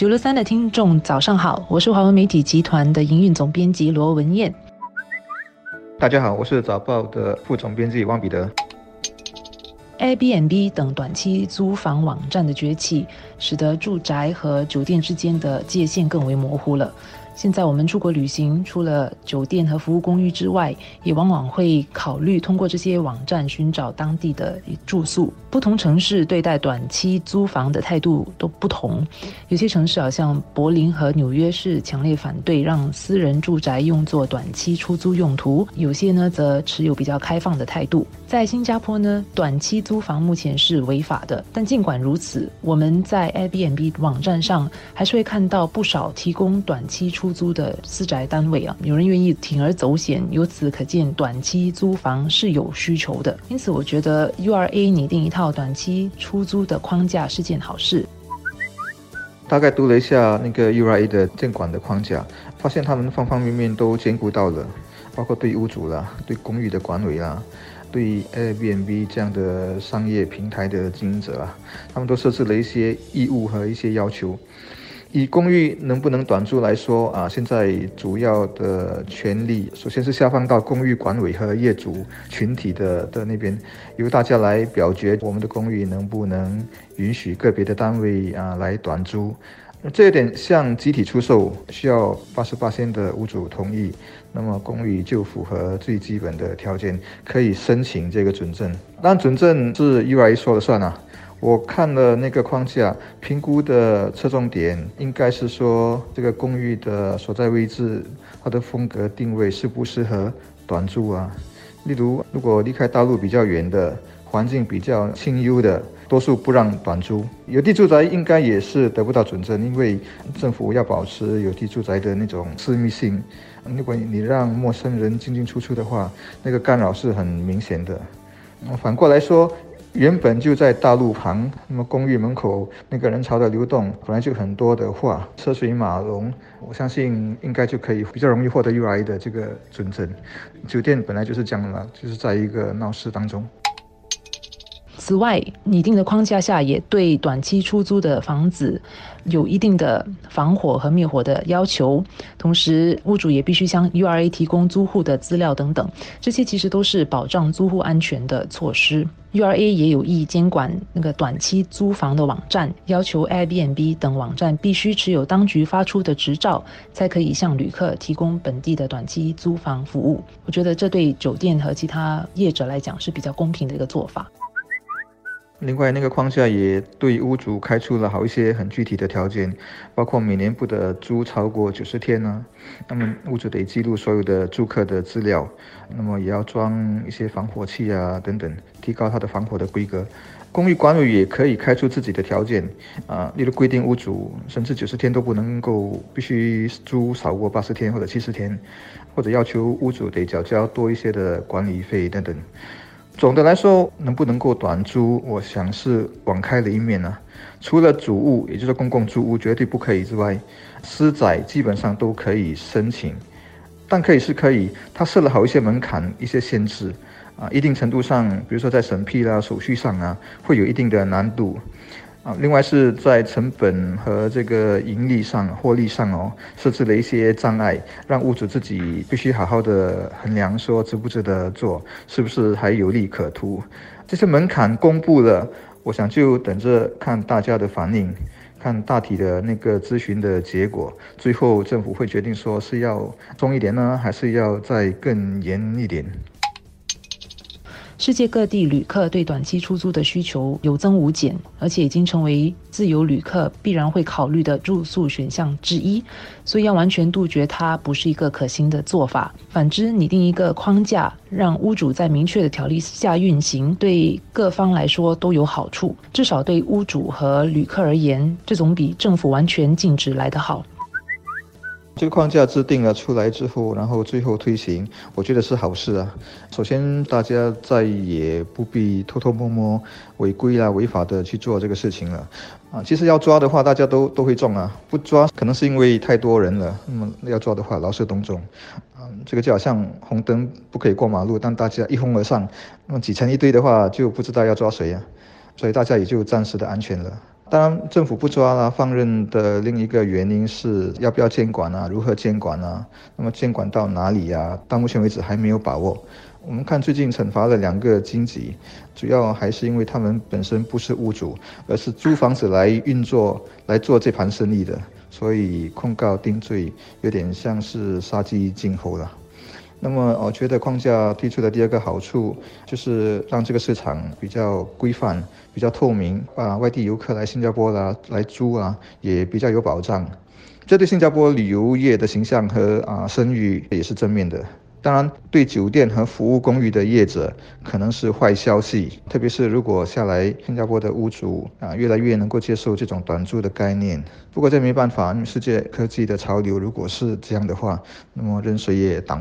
九六三的听众早上好，我是华文媒体集团的营运总编辑罗文燕。大家好，我是早报的副总编辑汪彼得。Airbnb 等短期租房网站的崛起，使得住宅和酒店之间的界限更为模糊了。现在我们出国旅行，除了酒店和服务公寓之外，也往往会考虑通过这些网站寻找当地的住宿。不同城市对待短期租房的态度都不同。有些城市，好像柏林和纽约，是强烈反对让私人住宅用作短期出租用途；有些呢，则持有比较开放的态度。在新加坡呢，短期租房目前是违法的。但尽管如此，我们在 Airbnb 网站上还是会看到不少提供短期出。出租的私宅单位啊，有人愿意铤而走险，由此可见短期租房是有需求的。因此，我觉得 URA 拟定一套短期出租的框架是件好事。大概读了一下那个 URA 的监管的框架，发现他们方方面面都兼顾到了，包括对屋主啦、对公寓的管理啦、对 Airbnb 这样的商业平台的经营者啊，他们都设置了一些义务和一些要求。以公寓能不能短租来说啊，现在主要的权利首先是下放到公寓管委和业主群体的的那边，由大家来表决我们的公寓能不能允许个别的单位啊来短租。这点像集体出售，需要八十八仙的屋主同意，那么公寓就符合最基本的条件，可以申请这个准证。但准证是 URA 说了算啊。我看了那个框架评估的侧重点，应该是说这个公寓的所在位置，它的风格定位适不适合短租啊？例如，如果离开大陆比较远的，环境比较清幽的，多数不让短租。有地住宅应该也是得不到准证，因为政府要保持有地住宅的那种私密性。如果你让陌生人进进出出的话，那个干扰是很明显的。反过来说。原本就在大路旁，那么公寓门口那个人潮的流动本来就很多的话，车水马龙，我相信应该就可以比较容易获得 UI 的这个准证。酒店本来就是这样的，就是在一个闹市当中。此外，拟定的框架下也对短期出租的房子有一定的防火和灭火的要求，同时屋主也必须向 URA 提供租户的资料等等，这些其实都是保障租户安全的措施。URA 也有意监管那个短期租房的网站，要求 Airbnb 等网站必须持有当局发出的执照，才可以向旅客提供本地的短期租房服务。我觉得这对酒店和其他业者来讲是比较公平的一个做法。另外，那个框架也对屋主开出了好一些很具体的条件，包括每年不得租超过九十天呢。那么屋主得记录所有的住客的资料，那么也要装一些防火器啊等等，提高它的防火的规格。公寓管理也可以开出自己的条件啊，例如规定屋主甚至九十天都不能够必须租少过八十天或者七十天，或者要求屋主得缴交多一些的管理费等等。总的来说，能不能够短租，我想是网开了一面呢。除了主屋，也就是公共租屋绝对不可以之外，私宅基本上都可以申请。但可以是可以，它设了好一些门槛、一些限制啊，一定程度上，比如说在审批啦、手续上啊，会有一定的难度。啊，另外是在成本和这个盈利上、获利上哦，设置了一些障碍，让屋主自己必须好好的衡量，说值不值得做，是不是还有利可图。这些门槛公布了，我想就等着看大家的反应，看大体的那个咨询的结果，最后政府会决定说是要松一点呢，还是要再更严一点。世界各地旅客对短期出租的需求有增无减，而且已经成为自由旅客必然会考虑的住宿选项之一。所以要完全杜绝它，不是一个可行的做法。反之，拟定一个框架，让屋主在明确的条例下运行，对各方来说都有好处。至少对屋主和旅客而言，这总比政府完全禁止来得好。这个框架制定了出来之后，然后最后推行，我觉得是好事啊。首先，大家再也不必偷偷摸摸违规啊、违法的去做这个事情了啊。其实要抓的话，大家都都会中啊。不抓，可能是因为太多人了。那么要抓的话，劳师动众啊。这个就好像红灯不可以过马路，但大家一哄而上，那么挤成一堆的话，就不知道要抓谁啊。所以大家也就暂时的安全了。当然，政府不抓啦，放任的另一个原因是要不要监管啊？如何监管啊？那么监管到哪里呀？到目前为止还没有把握。我们看最近惩罚了两个经济，主要还是因为他们本身不是屋主，而是租房子来运作、来做这盘生意的，所以控告定罪有点像是杀鸡儆猴了。那么，我觉得框架推出的第二个好处就是让这个市场比较规范、比较透明啊，外地游客来新加坡啦来租啊，也比较有保障。这对新加坡旅游业的形象和啊声誉也是正面的。当然，对酒店和服务公寓的业者可能是坏消息，特别是如果下来新加坡的屋主啊越来越能够接受这种短租的概念。不过这没办法，世界科技的潮流如果是这样的话，那么任谁也挡。